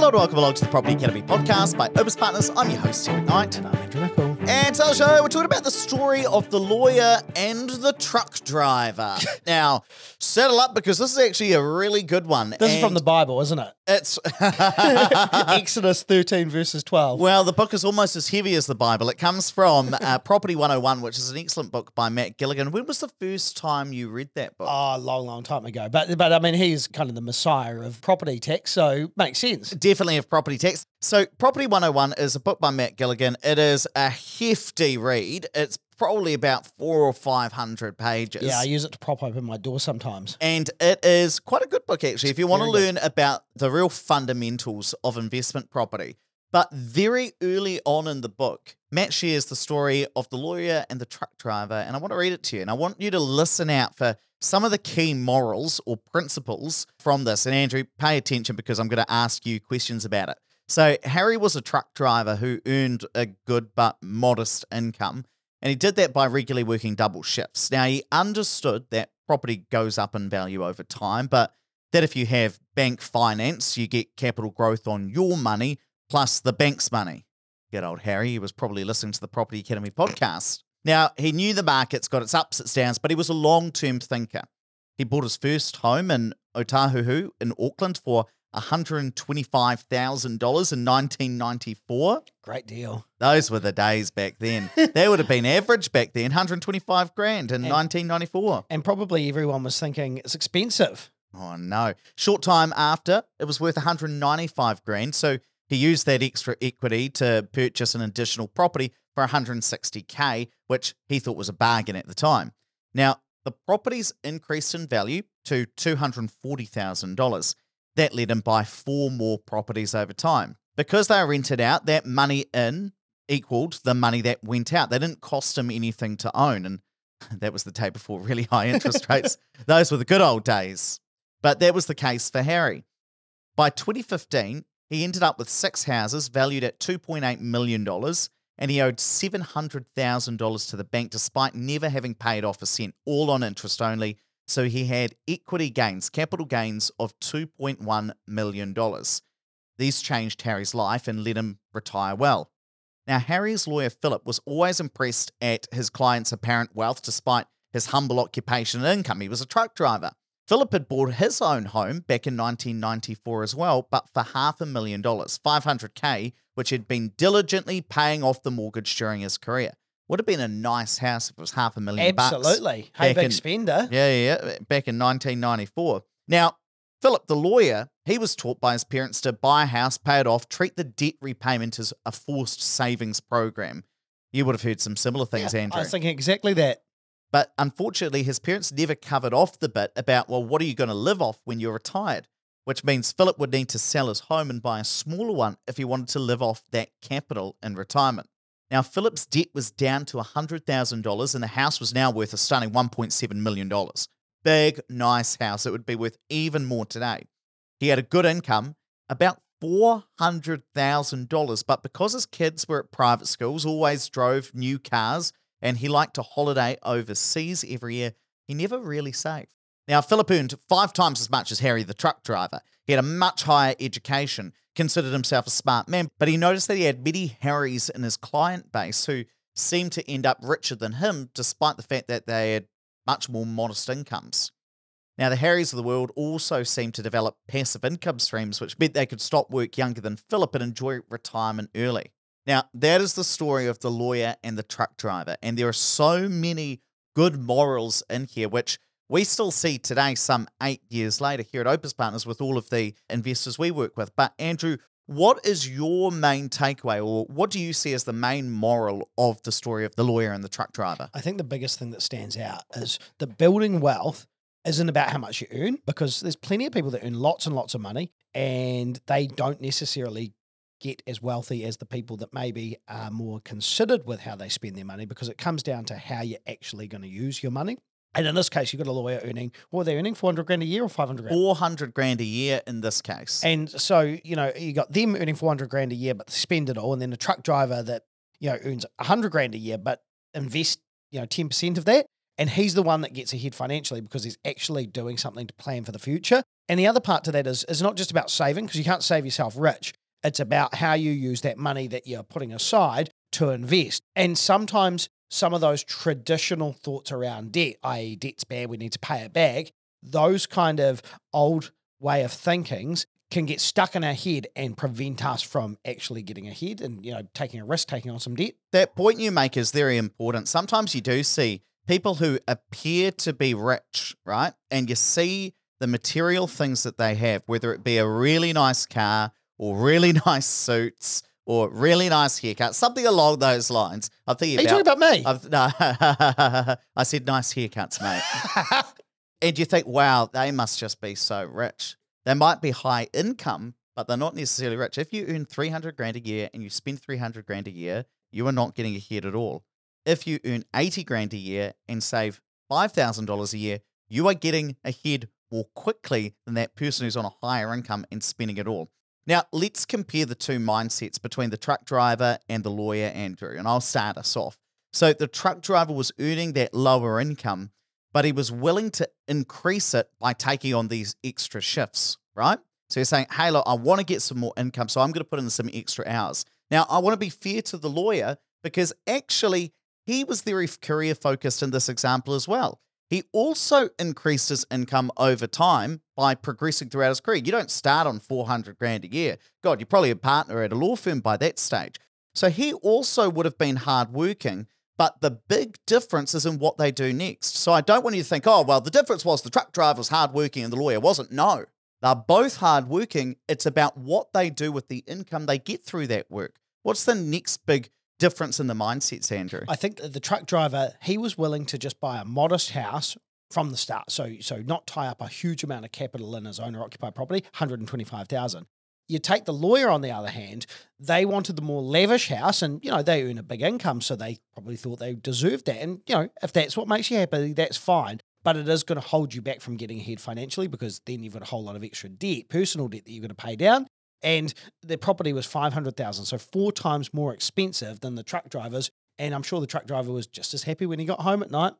Hello and welcome along to the Property Academy podcast by Opes Partners. I'm your host, Stuart Knight. And I'm Andrew Nicol. And today's show, we're talking about the story of the lawyer and the truck driver. now, settle up because this is actually a really good one. This is from the Bible, isn't it? It's Exodus 13, verses 12. well, the book is almost as heavy as the Bible. It comes from uh, Property 101, which is an excellent book by Matt Gilligan. When was the first time you read that book? Oh, a long, long time ago. But, but I mean, he's kind of the messiah of property tax, so makes sense. Definitely of property tax. So, Property 101 is a book by Matt Gilligan. It is a hefty read. It's probably about four or five hundred pages. Yeah, I use it to prop open my door sometimes. And it is quite a good book, actually, if you want to learn about the real fundamentals of investment property. But very early on in the book, Matt shares the story of the lawyer and the truck driver. And I want to read it to you. And I want you to listen out for some of the key morals or principles from this. And Andrew, pay attention because I'm going to ask you questions about it. So, Harry was a truck driver who earned a good but modest income. And he did that by regularly working double shifts. Now, he understood that property goes up in value over time, but that if you have bank finance, you get capital growth on your money plus the bank's money. Good old Harry, he was probably listening to the Property Academy podcast. Now, he knew the market's got its ups, its downs, but he was a long term thinker. He bought his first home in Otahuhu in Auckland for $125,000 in 1994. Great deal. Those were the days back then. they would have been average back then, 125 grand in And- 1994. And probably everyone was thinking it's expensive. Oh no. Short time after, it was worth 195 grand. So he used that extra equity to purchase an additional property for 160k, which he thought was a bargain at the time. Now, the properties increased in value to $240,000. That let him buy four more properties over time. Because they were rented out, that money in equaled the money that went out. They didn't cost him anything to own. And that was the day before really high interest rates. Those were the good old days. But that was the case for Harry. By 2015, he ended up with six houses valued at $2.8 million, and he owed $700,000 to the bank despite never having paid off a cent, all on interest only. So he had equity gains, capital gains of $2.1 million. These changed Harry's life and let him retire well. Now, Harry's lawyer Philip was always impressed at his client's apparent wealth despite his humble occupation and income. He was a truck driver. Philip had bought his own home back in 1994 as well, but for half a million dollars, 500k, which had been diligently paying off the mortgage during his career. Would have been a nice house if it was half a million bucks. Absolutely. Hey, big in- spender. Yeah, yeah, yeah, back in 1994. Now, Philip, the lawyer, he was taught by his parents to buy a house, pay it off, treat the debt repayment as a forced savings program. You would have heard some similar things, Yeah, Andrew. I was thinking exactly that. But unfortunately, his parents never covered off the bit about, well, what are you going to live off when you're retired? Which means Philip would need to sell his home and buy a smaller one if he wanted to live off that capital in retirement. Now, Philip's debt was down to $100,000 and the house was now worth a stunning $1.7 million. Big, nice house. It would be worth even more today. He had a good income, about $400,000, but because his kids were at private schools, always drove new cars, and he liked to holiday overseas every year, he never really saved. Now, Philip earned five times as much as Harry, the truck driver. He had a much higher education, considered himself a smart man, but he noticed that he had many Harrys in his client base who seemed to end up richer than him, despite the fact that they had much more modest incomes. Now, the Harrys of the world also seemed to develop passive income streams, which meant they could stop work younger than Philip and enjoy retirement early. Now, that is the story of the lawyer and the truck driver. And there are so many good morals in here, which we still see today, some eight years later, here at Opes Partners with all of the investors we work with. But, Andrew, what is your main takeaway, or what do you see as the main moral of the story of the lawyer and the truck driver? I think the biggest thing that stands out is that building wealth isn't about how much you earn because there's plenty of people that earn lots and lots of money and they don't necessarily get as wealthy as the people that maybe are more considered with how they spend their money because it comes down to how you're actually going to use your money. And in this case, you've got a lawyer earning, what are they earning? 400 grand a year or 500 grand? 400 grand a year in this case. And so, you know, you got them earning 400 grand a year, but they spend it all. And then a truck driver that, you know, earns 100 grand a year, but invest, you know, 10% of that. And he's the one that gets ahead financially because he's actually doing something to plan for the future. And the other part to that is, is not just about saving, because you can't save yourself rich. It's about how you use that money that you're putting aside to invest. And sometimes some of those traditional thoughts around debt, i.e., debt's bad, we need to pay it back, those kind of old way of thinkings can get stuck in our head and prevent us from actually getting ahead and you know taking a risk, taking on some debt. That point you make is very important. Sometimes you do see people who appear to be rich, right? And you see the material things that they have, whether it be a really nice car or really nice suits or really nice haircut, something along those lines. I'm thinking Are you talking about me? I've, no, I said nice haircuts, mate. and you think, wow, they must just be so rich. They might be high income, but they're not necessarily rich. If you earn 300 grand a year and you spend 300 grand a year, you are not getting ahead at all. If you earn 80 grand a year and save $5,000 a year, you are getting ahead more quickly than that person who's on a higher income and spending it all. Now, let's compare the two mindsets between the truck driver and the lawyer, Andrew, and I'll start us off. So, the truck driver was earning that lower income, but he was willing to increase it by taking on these extra shifts, right? So, you're saying, hey, look, I want to get some more income, so I'm going to put in some extra hours. Now, I want to be fair to the lawyer because actually he was very career focused in this example as well. He also increased his income over time by progressing throughout his career. You don't start on 400 grand a year. God, you're probably a partner at a law firm by that stage. So he also would have been hardworking, but the big difference is in what they do next. So I don't want you to think, oh, well, the difference was the truck driver was hardworking and the lawyer wasn't. No, they're both hardworking. It's about what they do with the income they get through that work. What's the next big difference in the mindsets, Andrew? I think the truck driver, he was willing to just buy a modest house from the start. So so not tie up a huge amount of capital in his owner occupied property, 125,000. You take the lawyer on the other hand, they wanted the more lavish house and you know, they earn a big income so they probably thought they deserved that. And you know, if that's what makes you happy, that's fine. But it is going to hold you back from getting ahead financially because then you've got a whole lot of extra debt, personal debt that you're going to pay down and the property was 500,000 so four times more expensive than the truck drivers and I'm sure the truck driver was just as happy when he got home at night.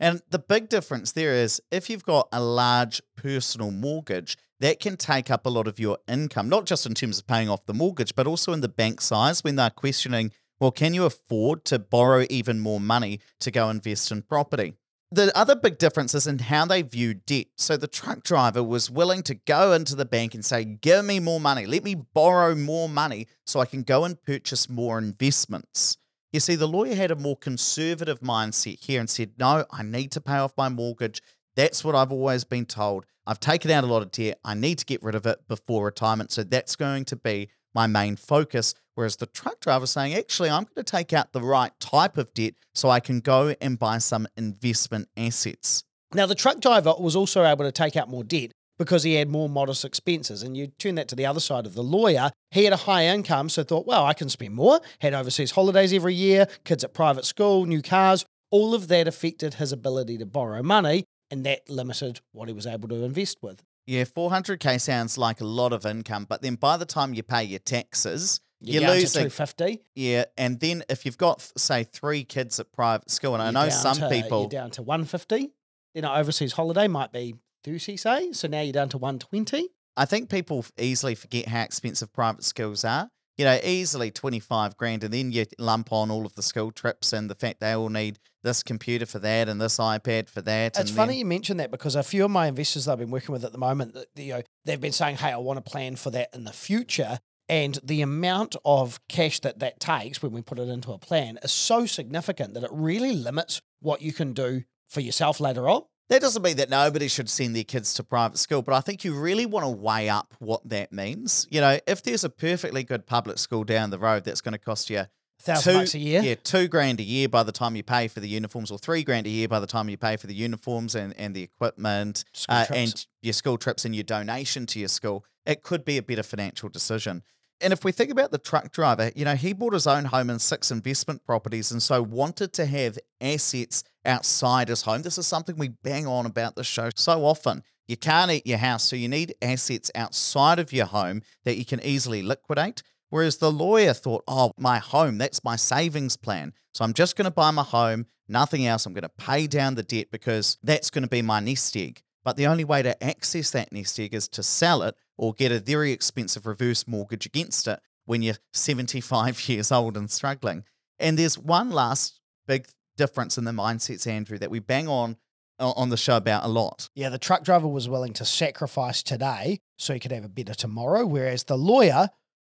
And the big difference there is if you've got a large personal mortgage, that can take up a lot of your income, not just in terms of paying off the mortgage, but also in the bank size when they're questioning, well, can you afford to borrow even more money to go invest in property? The other big difference is in how they view debt. So the truck driver was willing to go into the bank and say, Give me more money. Let me borrow more money so I can go and purchase more investments. You see, the lawyer had a more conservative mindset here and said, No, I need to pay off my mortgage. That's what I've always been told. I've taken out a lot of debt. I need to get rid of it before retirement. So that's going to be my main focus. Whereas the truck driver saying, actually, I'm going to take out the right type of debt so I can go and buy some investment assets. Now, the truck driver was also able to take out more debt because he had more modest expenses. And you turn that to the other side of the lawyer. He had a high income, so thought, well, I can spend more, had overseas holidays every year, kids at private school, new cars. All of that affected his ability to borrow money, and that limited what he was able to invest with. Yeah, 400K sounds like a lot of income, but then by the time you pay your taxes, You're, down losing. to 250. Yeah, and then if you've got, say, three kids at private school, and I You're know some to- people, You're down to 150. Then an overseas holiday might be 30, say. So now you're down to 120. I think people easily forget how expensive private schools are. You know, easily 25 grand, and then you lump on all of the school trips and the fact they all need this computer for that and this iPad for that. It's funny then- you mention that because a few of my investors that I've been working with at the moment, you know, they've been saying, "Hey, I want to plan for that in the future." And the amount of cash that that takes when we put it into a plan is so significant that it really limits what you can do for yourself later on. That doesn't mean that nobody should send their kids to private school, but I think you really want to weigh up what that means. You know, if there's a perfectly good public school down the road that's going to cost you Thousand two, bucks a year. yeah, two grand a year by the time you pay for the uniforms, or three grand a year by the time you pay for the uniforms and, and the equipment uh, and your school trips and your donation to your school, it could be a better financial decision. And if we think about the truck driver, you know, he bought his own home and six investment properties and so wanted to have assets outside his home. This is something we bang on about the show so often. You can't eat your house, so you need assets outside of your home that you can easily liquidate. Whereas the lawyer thought, oh, my home, that's my savings plan. So I'm just going to buy my home. nothing else. I'm going to pay down the debt because that's going to be my nest egg. But the only way to access that nest egg is to sell it or get a very expensive reverse mortgage against it when you're 75 years old and struggling. And there's one last big difference in the mindsets, Andrew, that we bang on on the show about a lot. Yeah, the truck driver was willing to sacrifice today so he could have a better tomorrow, whereas the lawyer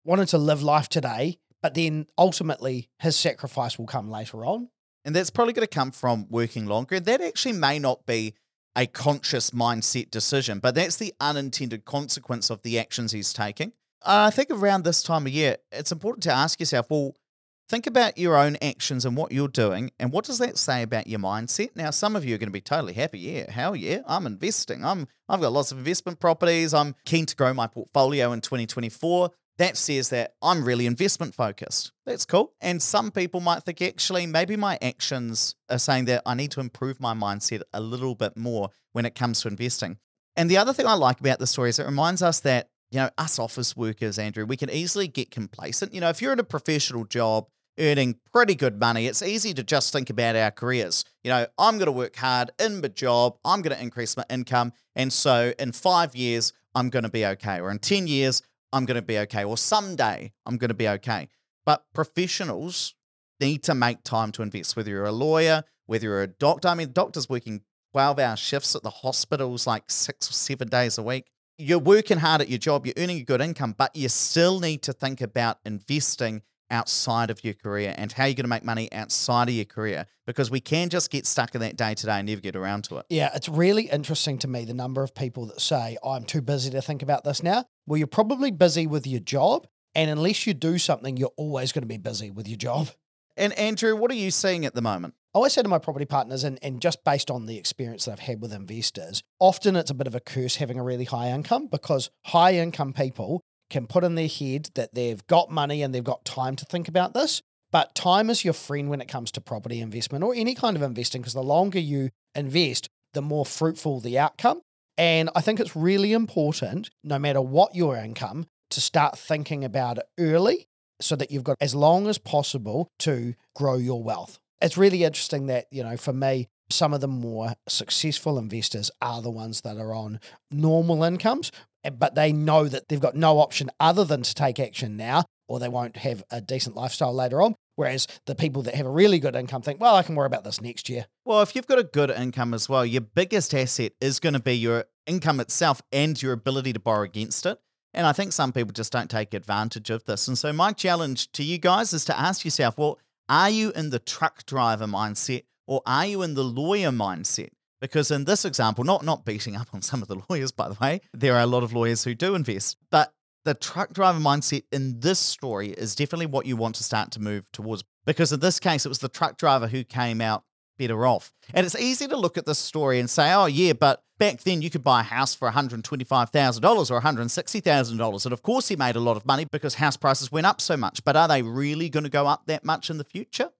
wanted to live life today, but then ultimately his sacrifice will come later on. And that's probably going to come from working longer. That actually may not be a conscious mindset decision, but that's the unintended consequence of the actions he's taking. I think around this time of year, it's important to ask yourself, well, Think about your own actions and what you're doing, and what does that say about your mindset? Now, some of you are going to be totally happy. Yeah, hell yeah, I'm investing. I'm I've got lots of investment properties. I'm keen to grow my portfolio in 2024. That says that I'm really investment focused. That's cool. And some people might think actually maybe my actions are saying that I need to improve my mindset a little bit more when it comes to investing. And the other thing I like about the story is it reminds us that you know, us office workers, Andrew, we can easily get complacent. You know, if you're in a professional job, earning pretty good money, it's easy to just think about our careers. You know, I'm going to work hard in my job, I'm going to increase my income. And so in five years, I'm going to be okay. Or in 10 years, I'm going to be okay. Or someday, I'm going to be okay. But professionals need to make time to invest, whether you're a lawyer, whether you're a doctor. I mean, doctors working 12 hour shifts at the hospitals like six or seven days a week. You're working hard at your job, you're earning a good income, but you still need to think about investing outside of your career and how you're going to make money outside of your career because we can just get stuck in that day to day and never get around to it. Yeah, it's really interesting to me the number of people that say, I'm too busy to think about this now. Well, you're probably busy with your job. And unless you do something, you're always going to be busy with your job. And Andrew, what are you seeing at the moment? I always say to my property partners, and, and just based on the experience that I've had with investors, often it's a bit of a curse having a really high income because high income people can put in their head that they've got money and they've got time to think about this. But time is your friend when it comes to property investment or any kind of investing, because the longer you invest, the more fruitful the outcome. And I think it's really important, no matter what your income, to start thinking about it early so that you've got as long as possible to grow your wealth. It's really interesting that, you know, for me, some of the more successful investors are the ones that are on normal incomes, Eh, but they know that they've got no option other than to take action now, or they won't have a decent lifestyle later on. Whereas the people that have a really good income think, well, I can worry about this next year. Well, if you've got a good income as well, your biggest asset is going to be your income itself and your ability to borrow against it. And I think some people just don't take advantage of this. And so, my challenge to you guys is to ask yourself, well, are you in the truck driver mindset or are you in the lawyer mindset? Because in this example, not not beating up on some of the lawyers, by the way, there are a lot of lawyers who do invest, but the truck driver mindset in this story is definitely what you want to start to move towards. Because in this case, it was the truck driver who came out better off. And it's easy to look at this story and say, oh, yeah, but back then you could buy a house for $125,000 or $160,000. And of course, he made a lot of money because house prices went up so much. But are they really going to go up that much in the future?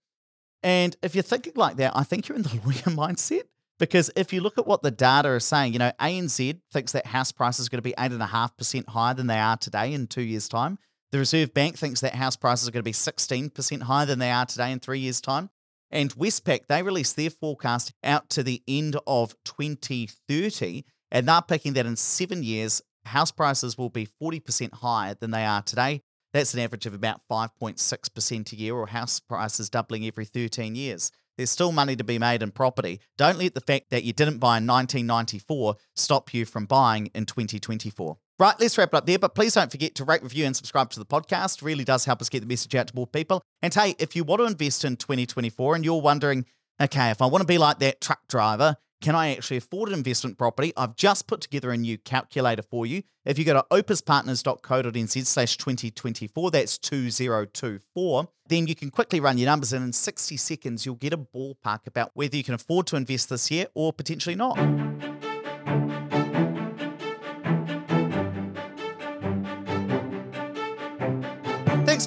And if you're thinking like that, I think you're in the lawyer mindset. Because if you look at what the data is saying, you know, ANZ thinks that house prices are going to be 8.5% higher than they are today in two years' time. The Reserve Bank thinks that house prices are going to be 16% higher than they are today in three years' time. And Westpac, they released their forecast out to the end of 2030, and they're picking that in seven years, house prices will be 40% higher than they are today. That's an average of about 5.6% a year, or house prices doubling every 13 years. There's still money to be made in property. Don't let the fact that you didn't buy in 1994 stop you from buying in 2024. Right, let's wrap it up there. But please don't forget to rate, review, and subscribe to the podcast. It really does help us get the message out to more people. And hey, if you want to invest in 2024 and you're wondering, okay, if I want to be like that truck driver, can I actually afford an investment property? I've just put together a new calculator for you. If you go to opespartners.co.nz slash 2024, that's 2024, then you can quickly run your numbers and in 60 seconds you'll get a ballpark about whether you can afford to invest this year or potentially not.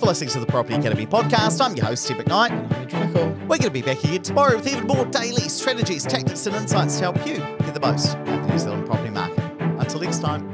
For listening to the Property Academy podcast. I'm your host, Tim McKnight. I'm Mitchell. We're going to be back again tomorrow with even more daily strategies, tactics, and insights to help you get the most out of the New Zealand property market. Until next time.